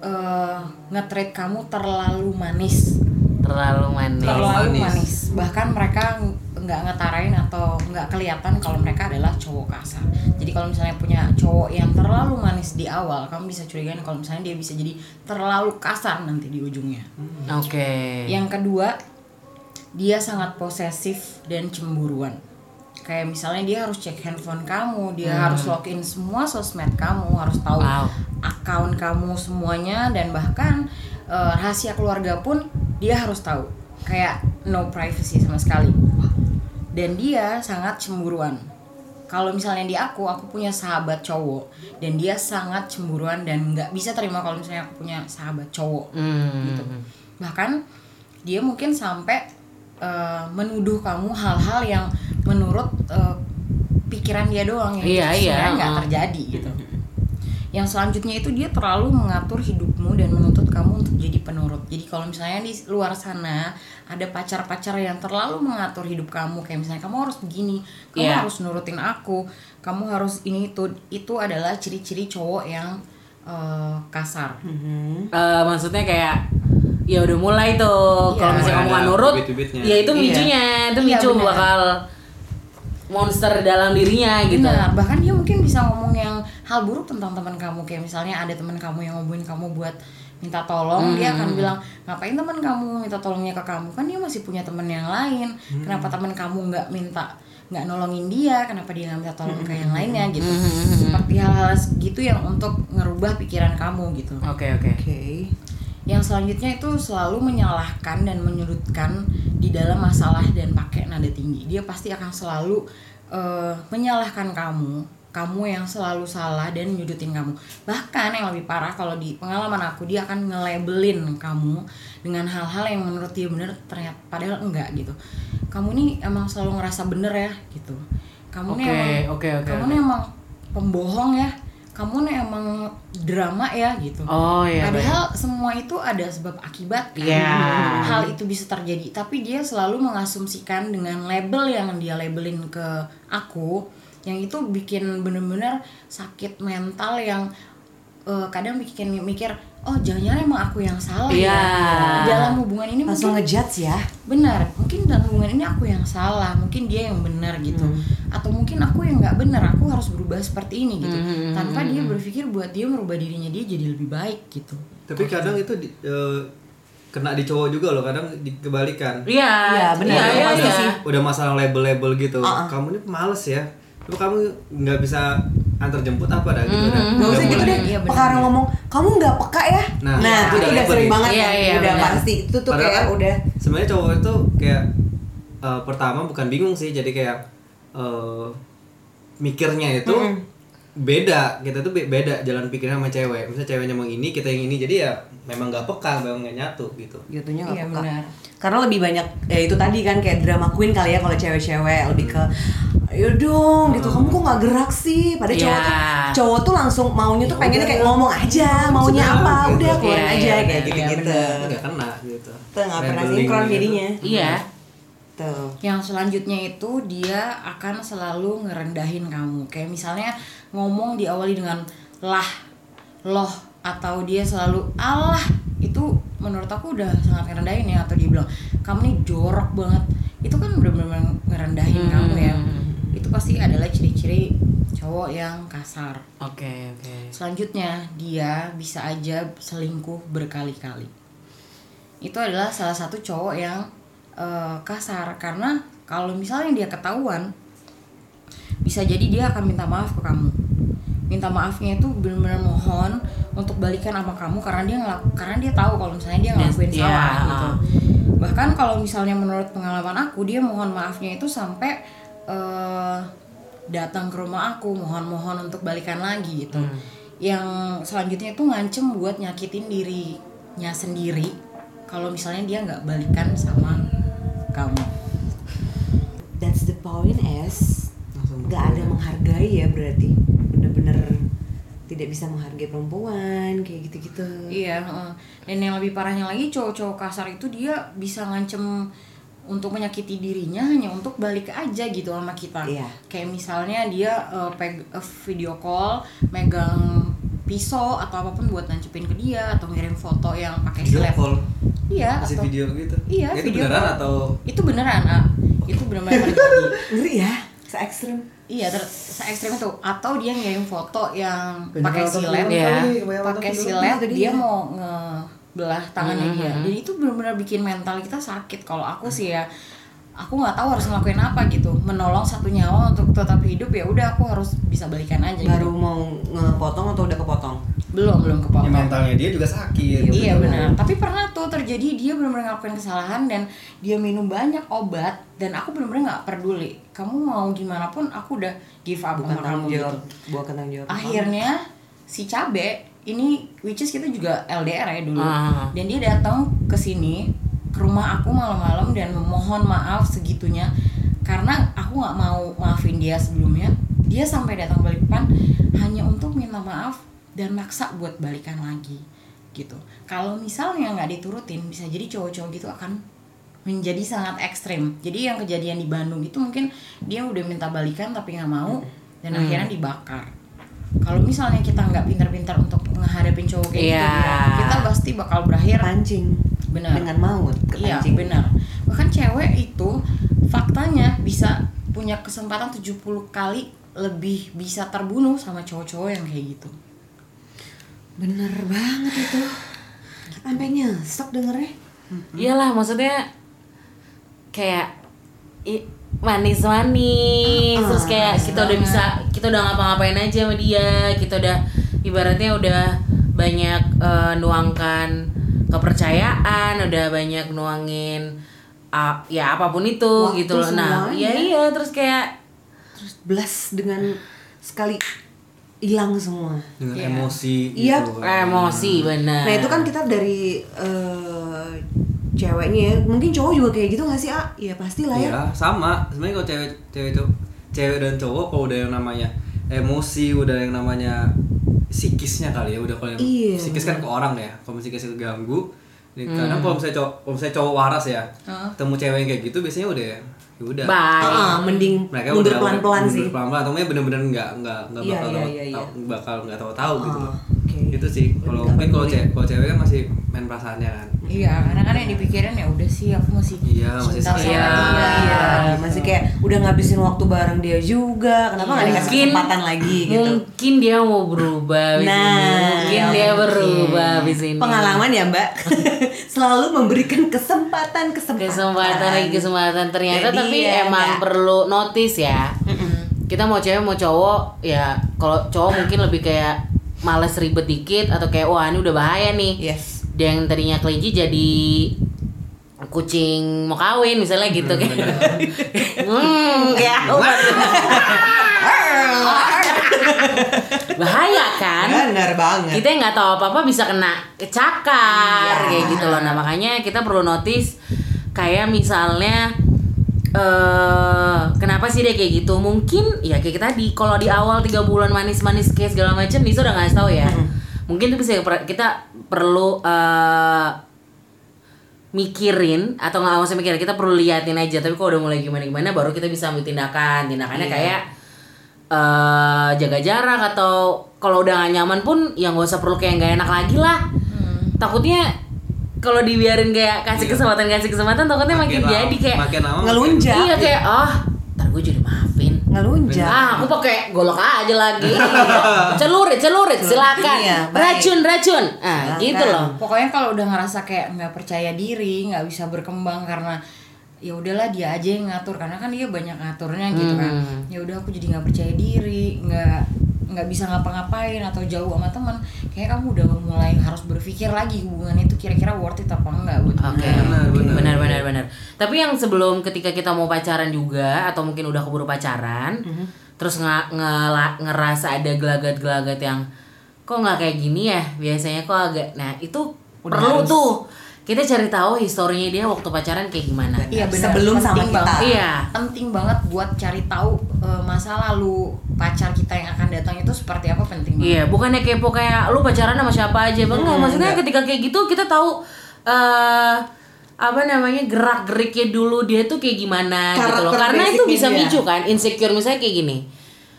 eh nge-treat kamu terlalu manis Terlalu manis. terlalu manis. manis. bahkan mereka nggak ngetarain atau nggak kelihatan kalau mereka adalah cowok kasar. Jadi kalau misalnya punya cowok yang terlalu manis di awal kamu bisa curigain kalau misalnya dia bisa jadi terlalu kasar nanti di ujungnya. Oke. yang kedua dia sangat posesif dan cemburuan. Kayak misalnya dia harus cek handphone kamu dia harus login semua sosmed kamu harus tahu Wow. akun kamu semuanya dan bahkan eh, rahasia keluarga pun dia harus tahu. Kayak no privacy sama sekali dan dia sangat cemburuan. Kalau misalnya di aku aku punya sahabat cowok. Dan dia sangat cemburuan dan nggak bisa terima kalau misalnya aku punya sahabat cowok. Hmm. gitu. Bahkan dia mungkin sampai eh, menuduh kamu hal-hal yang menurut eh, pikiran dia doang yang Iya, iya, nggak uh. terjadi gitu. Yang selanjutnya itu dia terlalu mengatur hidupmu dan menuntut kamu untuk jadi penurut. Jadi kalau misalnya di luar sana ada pacar-pacar yang terlalu mengatur hidup kamu kayak misalnya kamu harus begini kamu Iya. harus nurutin aku kamu harus ini itu itu adalah ciri-ciri cowok yang eh, kasar. Eh, maksudnya kayak ya udah mulai tuh. Iya. kalau misalnya kamu nggak nurut ya itu micunya. Itu Iya, micu benar. bakal monster dalam dirinya gitu. Benar, bahkan dia mungkin bisa ngomong yang hal buruk tentang teman kamu. Kayak misalnya ada teman kamu yang ngomongin kamu buat minta tolong, dia akan bilang ngapain teman kamu? Minta tolongnya ke kamu. Kan dia masih punya teman yang lain, kenapa teman kamu nggak minta nggak nolongin dia, kenapa dia nggak minta tolong ke yang lainnya gitu, seperti hal-hal gitu yang untuk ngerubah pikiran kamu gitu. oke oke. Oke. Yang selanjutnya itu selalu menyalahkan dan menyudutkan di dalam masalah dan pakai nada tinggi. Dia pasti akan selalu eh, menyalahkan kamu, kamu yang selalu salah dan nyudutin kamu. Bahkan yang lebih parah kalau di pengalaman aku dia akan nge-labelin kamu dengan hal-hal yang menurut dia bener ternyata padahal enggak gitu. Kamu nih emang selalu ngerasa bener ya gitu. Kamu nih Oke, emang oke, oke, kamu nih emang pembohong ya. Kamu nih emang drama ya gitu. oh iya baik. Padahal semua itu ada sebab akibat kan. Iya. Hal itu bisa terjadi, tapi dia selalu mengasumsikan dengan label yang dia labelin ke aku, yang itu bikin bener-bener sakit mental yang eh, kadang bikin mikir, oh jangan-jangan emang aku yang salah Iya. ya. Dalam hubungan ini Langsung ngejudge ya. benar, mungkin dalam hubungan ini aku yang salah, mungkin dia yang benar gitu, atau mungkin aku yang nggak benar, aku harus berubah seperti ini gitu, tanpa dia berpikir buat dia merubah dirinya dia jadi lebih baik gitu. Tapi kadang itu di- eh, kena di cowok juga loh, kadang dikebalikan. iya Iya, benar. iya, iya, Pasti iya. sih. Udah masalah label-label gitu. Uh-uh. Kamu ini males ya. Tapi kamu nggak bisa antar jemput apa dah gitu Hmm, dah. Gak Udah usah gitu deh. Iya. Sekarang ngomong kamu nggak peka ya. Nah, Nah, itu itu udah udah label sering nih. banget Iya, kan. iya, udah benar. pasti itu tuh Padahal kayak kan udah sebenarnya cowok itu kayak eh, pertama bukan bingung sih jadi kayak eh, mikirnya itu beda kita tuh be- beda jalan pikirnya sama cewek misalnya ceweknya mau ini kita yang ini jadi ya memang nggak peka memang nggak nyatu gitu jatuhnya nggak Iya, peka. benar. Karena lebih banyak ya itu tadi kan kayak drama queen kali ya kalau cewek-cewek lebih ke ayo dong gitu. Kamu kok nggak gerak sih? Padahal Iya. cowok tuh, cowok tuh langsung maunya tuh Ya pengennya kayak ngomong aja maunya apa? gitu. udah keluarin Iya, aja iya, kayak gitu. gitu. Nggak kena gitu. Tuh nggak pernah sinkron gitu. jadinya. Iya. Tuh. Yang selanjutnya itu dia akan selalu ngerendahin kamu. Kayak misalnya ngomong diawali dengan lah, loh atau dia selalu Allah itu menurut aku udah sangat ngerendahin ya atau dia bilang kamu nih jorok banget. Itu kan benar-benar ngerendahin Hmm. kamu ya itu pasti adalah ciri-ciri cowok yang kasar oke oke Selanjutnya, dia bisa aja selingkuh berkali-kali. Itu adalah salah satu cowok yang eh, kasar karena kalau misalnya dia ketahuan, bisa jadi dia akan minta maaf ke kamu. Minta maafnya itu benar-benar mohon untuk balikan sama kamu karena dia ngelak karena dia tahu kalau misalnya dia ngelakuin Iya, salah ah. gitu. Bahkan kalau misalnya menurut pengalaman aku, dia mohon maafnya itu sampai eh, datang ke rumah aku mohon-mohon untuk balikan lagi gitu. Yang selanjutnya itu ngancem buat nyakitin dirinya sendiri kalau misalnya dia nggak balikan sama kamu That's the point S. Langsung Gak ada menghargai ya berarti. Bener-bener tidak bisa menghargai perempuan kayak gitu-gitu. Iya, heeh. dan yang lebih parahnya lagi cowok-cowok kasar itu dia bisa ngancem untuk menyakiti dirinya hanya untuk balik aja gitu sama kita. Iya. Kayak misalnya dia eh, peg- eh, video call, megang pisau atau apa pun buat nancepin ke dia atau ngirim foto yang pakai video slap. call Iya, kasih atau video gitu Iya, itu video beneran call. atau itu beneran, ah. Itu benar-benar terjadi. Ngeri ya, se ekstrim. Iya, ter se ekstrim itu. Atau dia ngirim foto yang pakai silet, dulu Iya. kali, banyak otak pakai silet dia. dia mau ngebelah tangannya dia. Dan itu benar-benar bikin mental kita sakit. Kalau aku sih ya aku nggak tahu harus ngelakuin apa gitu menolong satu nyawa untuk tetap hidup ya udah aku harus bisa balikan aja Baru gitu. mau ngepotong atau udah kepotong? belum belum ya, kepotong mentalnya dia juga sakit Iya benar. Tapi pernah tuh terjadi dia benar-benar ngelakuin kesalahan dan dia minum banyak obat dan aku benar-benar nggak peduli. Kamu mau gimana pun aku udah give up Bukan sama tanggung kamu jawab, gitu. bukan tanggung jawab. Akhirnya si Cabe ini which is kita juga LDR ya dulu. Ah. Dan dia datang ke sini ke rumah aku malam-malam dan memohon maaf segitunya karena aku nggak mau maafin dia sebelumnya. Dia sampai datang balik depan hanya untuk minta maaf dan maksa buat balikan lagi gitu. Kalau misalnya nggak diturutin bisa jadi cowok-cowok gitu akan menjadi sangat ekstrim. Jadi yang kejadian di Bandung itu mungkin dia udah minta balikan tapi nggak mau dan akhirnya dibakar. Kalau misalnya kita nggak pintar-pintar untuk menghadapin cowok kayak Iya. gitu, ya, kita pasti bakal berakhir pancing benar. dengan maut Iya benar. Bahkan cewek itu faktanya bisa punya kesempatan 70 kali lebih bisa terbunuh sama cowok-cowok yang kayak gitu. Bener banget itu. Sampai nyesek dengernya. Iyalah maksudnya kayak manis-manis Ah, terus kayak kita udah bisa kita udah ngapa-ngapain aja sama dia kita udah ibaratnya udah banyak eh, nuangkan kepercayaan udah banyak nuangin ah, ya apa pun itu Waktu gitu loh nah semuanya. iya iya terus kayak Terus belas dengan sekali hilang semua. dengan Iya. emosi Iya. gitu emosi benar Nah itu kan kita dari eh, ceweknya ya. Mungkin cowok juga kayak gitu gak sih ah? Iya pasti lah ya. Iya, sama. Sebenarnya kalau cewek cewek cowok, cewek dan cowok kalau udah yang namanya emosi, udah yang namanya psikisnya kali ya, udah kalau yang Iya. psikis kan ke orang ya. Kalau psikisnya keganggu, ya, kadang kalau misalnya cowok, kalau misalnya cowok waras ya, ketemu cewek yang kayak gitu biasanya udah ya udah. baik Ah, mending Mereka mundur pelan-pelan mundur sih. Pelan-pelan atau mungkin bener-bener nggak nggak nggak Iya, bakal tahu, iya, iya. bakal nggak tahu-tahu gitu Ah, loh. Oke. Itu sih. Kalau mungkin kalau cewek, kalau cewek kan masih main perasaannya kan. Iya, karena kan yang dipikirin ya udah sih aku masih Iya, masih sayang. dia. Iya, gitu. masih kayak udah ngabisin waktu bareng dia juga. Kenapa nggak Iya. dikasih kesempatan lagi gitu? mungkin dia mau berubah Nah, ini. mungkin dia mungkin. berubah abis ini Pengalaman ya Mbak, selalu memberikan kesempatan kesempatan. kesempatan lagi kesempatan ternyata Jadi tapi ya, emang perlu notice ya kita mau cewek mau cowok ya kalau cowok mungkin lebih kayak males ribet dikit atau kayak wah ini udah bahaya nih Yes. dia yang tadinya kelinci jadi kucing mau kawin misalnya gitu kan hmm kayak bahaya kan Benar banget. kita nggak tahu apa apa bisa kena kecakar Iya. kayak gitu loh nah makanya kita perlu notice kayak misalnya eh kenapa sih dia kayak gitu? Mungkin ya kayak tadi kalau di awal tiga bulan manis-manis kayak segala macam Nisa udah ngasih tahu ya. Mungkin itu bisa kita perlu eh mikirin atau nggak usah mikirin kita perlu liatin aja. Tapi kalau udah mulai gimana gimana baru kita bisa ambil tindakan. Tindakannya Iya. kayak eh jaga jarak atau kalau udah gak nyaman pun ya nggak usah perlu kayak nggak enak lagi lah. Takutnya kalau dibiarin kayak kasih Iya. kesempatan kasih kesempatan takutnya makin, lama- jadi kayak makin lama Ngelunjak. iya kayak ah ntar gue jadi maafin Ngelunjak. ah aku pakai golok aja lagi celurit celurit silakan Iya, racun racun ah Silakan. gitu loh Pokoknya kalau udah ngerasa kayak nggak percaya diri, nggak bisa berkembang karena ya udahlah dia aja yang ngatur karena kan dia banyak ngaturnya gitu kan. Hmm. Ya udah aku jadi nggak percaya diri, nggak nggak bisa ngapa-ngapain atau jauh sama teman. Kayak kamu udah mulai harus berpikir lagi hubungan itu kira-kira worth it apa enggak buat Oke, kamu. Benar, benar. benar benar benar. Tapi yang sebelum ketika kita mau pacaran juga atau mungkin udah keburu pacaran, Mhm. terus nggak ngela- ngerasa ada gelagat-gelagat yang kok nggak kayak gini ya biasanya kok agak. Nah itu Udah perlu harus. tuh kita cari tahu historinya dia waktu pacaran kayak gimana Iya benar. Sebelum sama Penting kita. banget. Iya. Penting banget buat cari tahu eh, masa lalu pacar kita yang akan datang itu seperti apa penting banget. Iya, bukannya kepo kayak lu pacaran sama siapa aja, bang. Enggak, maksudnya ketika kayak gitu kita tahu eh apa namanya gerak geriknya dulu dia tuh kayak gimana gitu loh. Karakter Karena itu bisa dia. micu kan insecure misalnya kayak gini.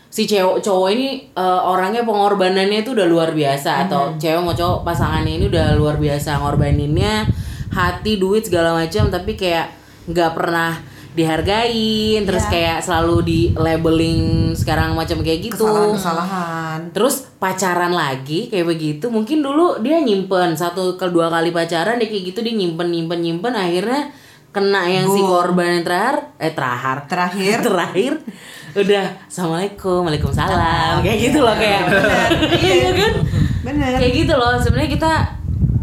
Si cewek cowok ini eh, orangnya pengorbanannya itu udah luar biasa atau cewek mau cowok pasangannya ini udah luar biasa ngorbaninnya hati, duit segala macam tapi kayak nggak pernah dihargain terus kayak selalu di labeling sekarang macam kayak gitu. Kesalahan-kesalahan. Terus pacaran lagi kayak begitu. Mungkin dulu dia nyimpen satu ke dua kali pacaran dia kayak gitu dia nyimpen nyimpen nyimpen akhirnya kena yang si korban yang terakhir eh terakhir Terakhir. terakhir. Udah assalamualaikum waalaikumsalam. Kayak gitu loh kayak. Iya kan? Bener. kayak gitu loh sebenarnya kita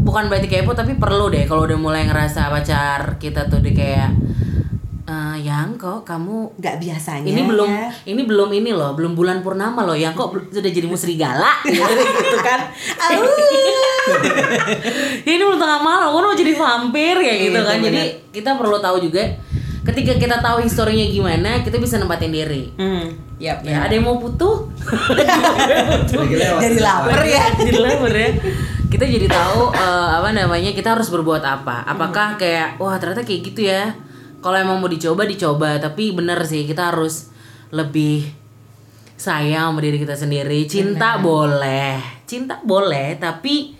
bukan berarti kepo tapi perlu deh kalau udah mulai ngerasa pacar kita tuh dia kayak "Eh, yang kok kamu Nggak biasanya. ini belum ya. ini belum ini loh belum bulan purnama loh yang kok sudah jadi musrigala gitu kan ini belum tengah malam kok mau jadi vampir kayak gitu kan jadi kita perlu tahu juga ketika kita tahu historinya gimana kita bisa nempatin diri. Hmm. Yap, ya. ada yang mau putuh. Jadi lapar ya. jadi lapar ya. Kita jadi tahu eh, apa namanya kita harus berbuat apa. Apakah kayak wah ternyata kayak gitu ya. Kalau emang mau dicoba dicoba. Tapi bener sih kita harus lebih sayang sama diri kita sendiri. Cinta boleh. Cinta boleh tapi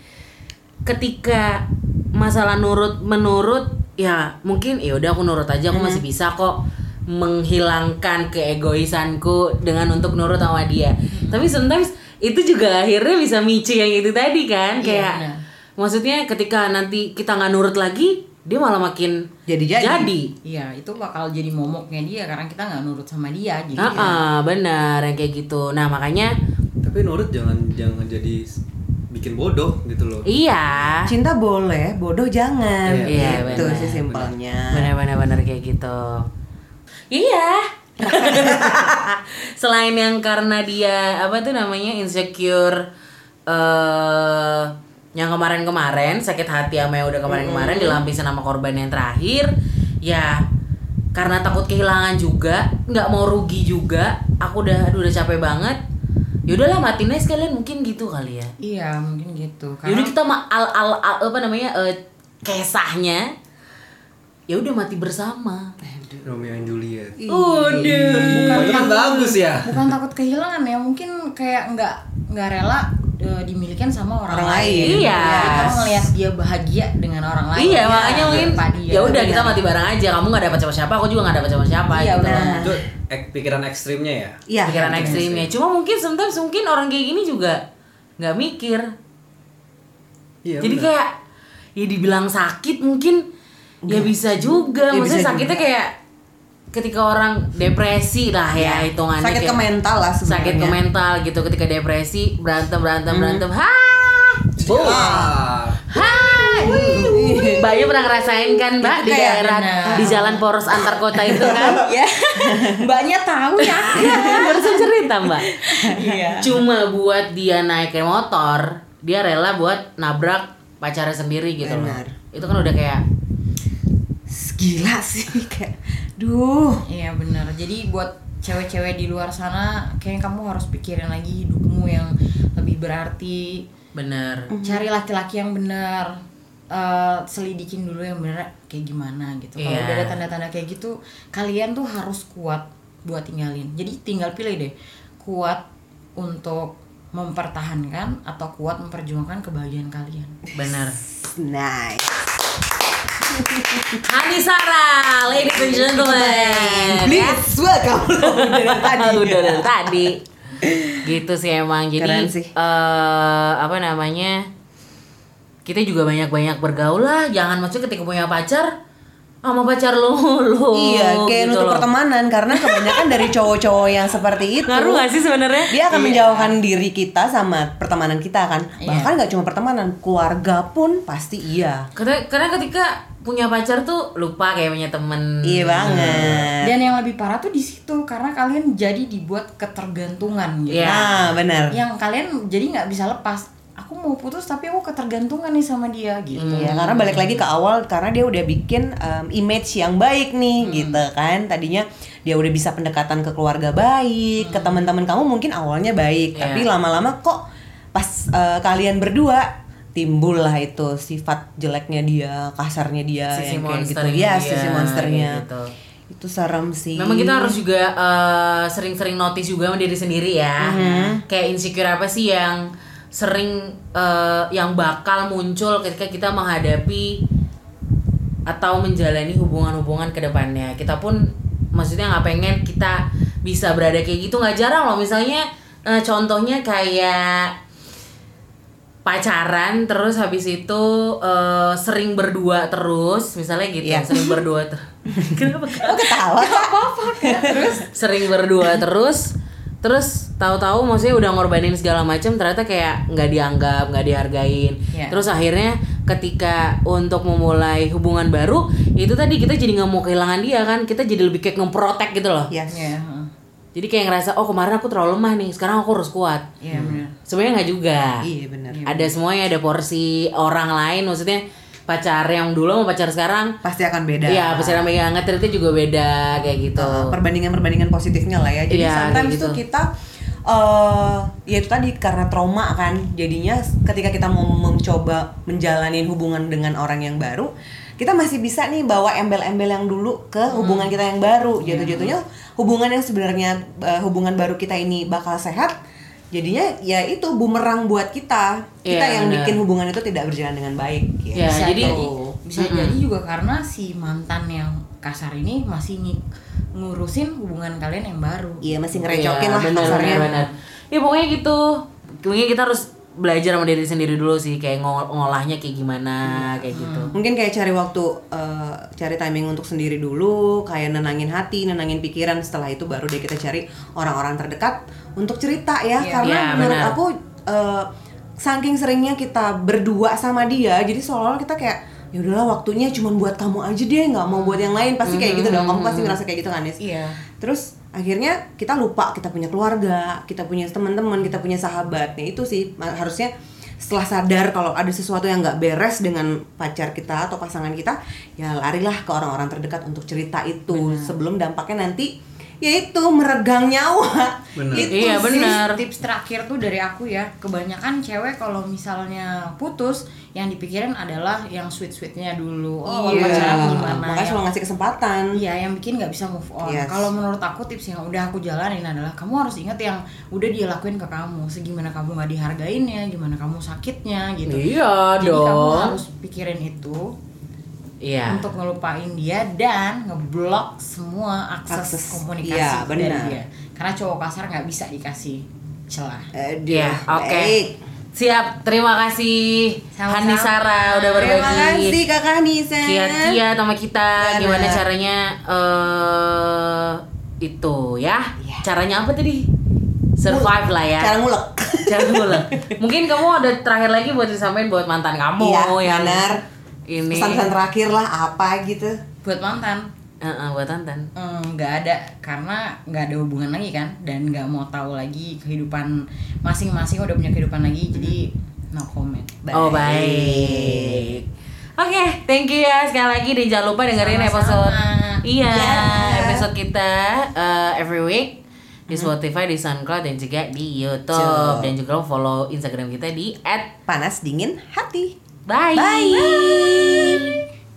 ketika masalah nurut menurut ya mungkin ya udah aku nurut aja aku masih bisa kok menghilangkan keegoisanku dengan untuk nurut sama dia tapi sometimes itu juga akhirnya bisa micu yang itu tadi kan Iya, kayak benar. maksudnya ketika nanti kita nggak nurut lagi dia malah makin Jadi-jadi. jadi Iya, itu bakal jadi momoknya dia karena kita nggak nurut sama dia jadi. Ah, ah, benar yang kayak gitu nah makanya Tapi nurut jangan jangan jadi bikin bodoh gitu loh. iya Cinta boleh, bodoh jangan. Iya, gitu benar. sih simpelnya. benar-benar benar kayak gitu iya selain yang karena dia apa tuh namanya insecure eh yang kemarin-kemarin sakit hati sama yang udah kemarin-kemarin dilampisin sama korban yang terakhir ya karena takut kehilangan juga nggak mau rugi juga aku udah aduh, udah capek banget yaudahlah matiin aja sekalian mungkin gitu kali ya Iya, mungkin gitu. Yaudah Karena kita ma- al, al, al- apa namanya eh, kesahnya ya udah mati bersama. Romeo and Juliet. Udah. Itu kan bagus ya. bukan takut kehilangan ya, mungkin kayak nggak nggak rela eh, dimilikan sama orang, Orang lain. lain. Iya. Jadi Kita ngelihat dia bahagia dengan orang lain. Iya Ya, makanya mungkin ya udah kita mati bareng aja. Kamu nggak dapat sama siapa, aku juga nggak dapat sama siapa. Iya, gitu. benar. Itu ek, pikiran ekstrimnya ya. Iya. Pikiran ekstrimnya. Cuma mungkin sometimes mungkin orang kayak gini juga nggak mikir. Iya. Jadi benar. kayak ya dibilang sakit mungkin ya bisa juga. Ya, Maksudnya bisa sakitnya juga. kayak ketika orang depresi lah ya hitungannya Sakit ke kayak- mental lah sebenarnya. sakit ke mental gitu ketika depresi berantem berantem Hmm. berantem ha! Bu Ah, hai Mbaknya pernah ngerasain kan mbak di daerah benar. di jalan poros antar kota itu kan? Ya. Mbaknya tahu ya. Barusan cerita mbak. Iya. Cuma buat dia naik ke motor dia rela buat nabrak pacarnya sendiri gitu loh. Itu kan udah kayak Gila sih kayak duh. iya benar jadi buat cewek-cewek di luar sana kayaknya kamu harus pikirin lagi hidupmu yang lebih berarti. Bener. Cari laki-laki yang benar Eh, selidikin dulu yang benar kayak gimana gitu. Kalau Iya. udah ada tanda-tanda kayak gitu kalian tuh harus kuat buat tinggalin. Jadi tinggal pilih deh kuat untuk mempertahankan atau kuat memperjuangkan kebahagiaan kalian. Bener. Nice. Hani Sarah ladies and gentlemen. Please welcome dari tadi. udah dari tadi. Gitu sih emang. Jadi Keren sih. eh, apa namanya kita juga banyak-banyak bergaul lah. Jangan maksudnya ketika punya pacar sama pacar lu lu Iya, kayak gitu nutup pertemanan karena kebanyakan dari cowok-cowok yang seperti itu ngaruh gak sih sebenarnya? dia akan menjauhkan diri kita sama pertemanan kita kan. Iya. bahkan nggak cuma pertemanan keluarga pun pasti iya. Karena karena ketika punya pacar tuh lupa kayak punya temen. Iya banget. Dan yang lebih parah tuh di situ karena kalian jadi dibuat ketergantungan gitu. Iya. nah benar yang kalian jadi nggak bisa lepas. Aku mau putus tapi aku ketergantungan nih sama dia gitu. Ya karena balik lagi ke awal karena dia udah bikin um, image yang baik nih gitu kan. Tadinya dia udah bisa pendekatan ke keluarga baik, ke teman-teman kamu mungkin awalnya baik, Iya. tapi lama-lama kok pas uh, kalian berdua timbul lah itu sifat jeleknya dia, kasarnya dia Sisi yang kayak gitu. Ya, sisi monsternya. gitu. Itu serem sih. Memang kita harus juga eh, sering-sering notice juga sama diri sendiri ya. Kayak insecure apa sih yang sering eh, yang bakal muncul ketika kita menghadapi atau menjalani hubungan-hubungan ke depannya. Kita pun maksudnya nggak pengen kita bisa berada kayak gitu nggak jarang loh misalnya eh, contohnya kayak pacaran terus habis itu eh, sering berdua terus misalnya gitu Iya. sering berdua terus kenapa Oh ketawa sering berdua terus terus tahu-tahu maksudnya udah ngorbanin segala macam ternyata kayak nggak dianggap nggak dihargain Iya. terus akhirnya ketika untuk memulai hubungan baru itu tadi kita jadi nggak mau kehilangan dia kan kita jadi lebih kayak ngeprotek gitu loh Yes. Iya, heeh. Jadi kayak ngerasa oh kemarin aku terlalu lemah nih sekarang aku harus kuat iya benar sebenarnya nggak juga Iya benar. ada semuanya ada porsi orang lain maksudnya pacar yang dulu sama pacar sekarang Pasti akan beda. Iya, pacar yang megang ngetritnya juga beda kayak gitu. Uh, perbandingan-perbandingan positifnya lah ya. Jadi Iya, sometimes gitu. tuh kita eh ya itu tadi karena trauma kan. Jadinya ketika kita mau mencoba menjalani hubungan dengan orang yang baru, kita masih bisa nih bawa embel-embel yang dulu ke Hmm. hubungan kita yang baru. Iya. Jatuh-jatuhnya hubungan yang sebenarnya eh, hubungan baru kita ini bakal sehat. Jadinya ya itu bumerang buat kita. Kita Iya, yang benar. bikin hubungan itu tidak berjalan dengan baik. Ya, bisa jadi- jadi bisa jadi juga karena si mantan yang kasar ini masih ngurusin hubungan kalian yang baru Iya masih ngerecokin Iya, lah bener, kasarnya. bener, bener. Ya pokoknya gitu. Pokoknya kita harus belajar sama diri sendiri dulu sih kayak ngol- ngolahnya kayak gimana kayak gitu. mungkin kayak cari waktu eh, cari timing untuk sendiri dulu kayak nenangin hati nenangin pikiran. Setelah itu baru deh kita cari orang-orang terdekat untuk cerita ya. Iya. karena Iya, menurut benar. aku eh, saking seringnya kita berdua sama dia jadi seolah-olah kita kayak ya udahlah waktunya cuma buat kamu aja deh nggak mau buat yang lain. Pasti kayak gitu dong. Kamu pasti ngerasa kayak gitu kan Nis iya. Terus akhirnya kita lupa kita punya keluarga kita punya teman-teman kita punya sahabat. Nah itu sih harusnya setelah sadar kalau ada sesuatu yang nggak beres dengan pacar kita atau pasangan kita ya larilah ke orang-orang terdekat untuk cerita itu. Sebelum dampaknya nanti yaitu meregang nyawa Benar. itu Iya, sih. benar. tips terakhir tuh dari aku ya kebanyakan cewek kalau misalnya putus yang dipikirin adalah yang sweet sweetnya dulu oh iya pacaran gimana makanya yang- selalu ngasih kesempatan Iya, yang bikin nggak bisa move on. Yes. Kalau menurut aku tips yang udah aku jalanin adalah kamu harus ingat yang udah dia lakuin ke kamu. Segimana kamu nggak dihargainnya, gimana kamu sakitnya gitu. Iya Jadi kamu dong. harus pikirin itu Iya. untuk ngelupain dia dan ngeblok semua akses, Akses. komunikasi Iya, dari benar. dia. Karena cowok kasar nggak bisa dikasih celah. Aduh, Iya, oke. baik. Siap, terima kasih Sama-sama. Hani Sara udah berbagi. terima kasih kakak Nisa kiat-kiat sama kita gimana caranya eh itu ya Iya. caranya apa tadi survive lah ya cara ngulek cara ngulek mungkin kamu ada terakhir lagi buat disampaikan buat mantan kamu iya yang benar ini pesan-pesan terakhir lah apa gitu? Buat mantan. Eh, eh, buat mantan. Hmm, nggak ada karena nggak ada hubungan lagi kan dan nggak mau tahu lagi kehidupan masing-masing udah punya kehidupan lagi jadi no comment. Oh baik. Oke, thank you ya sekali lagi dan jangan lupa dengerin Sama-sama. episode iya Ya. episode kita eh, every week di Spotify, di SoundCloud dan juga di YouTube. Betul. dan juga follow Instagram kita di panas hati @bye. Bye.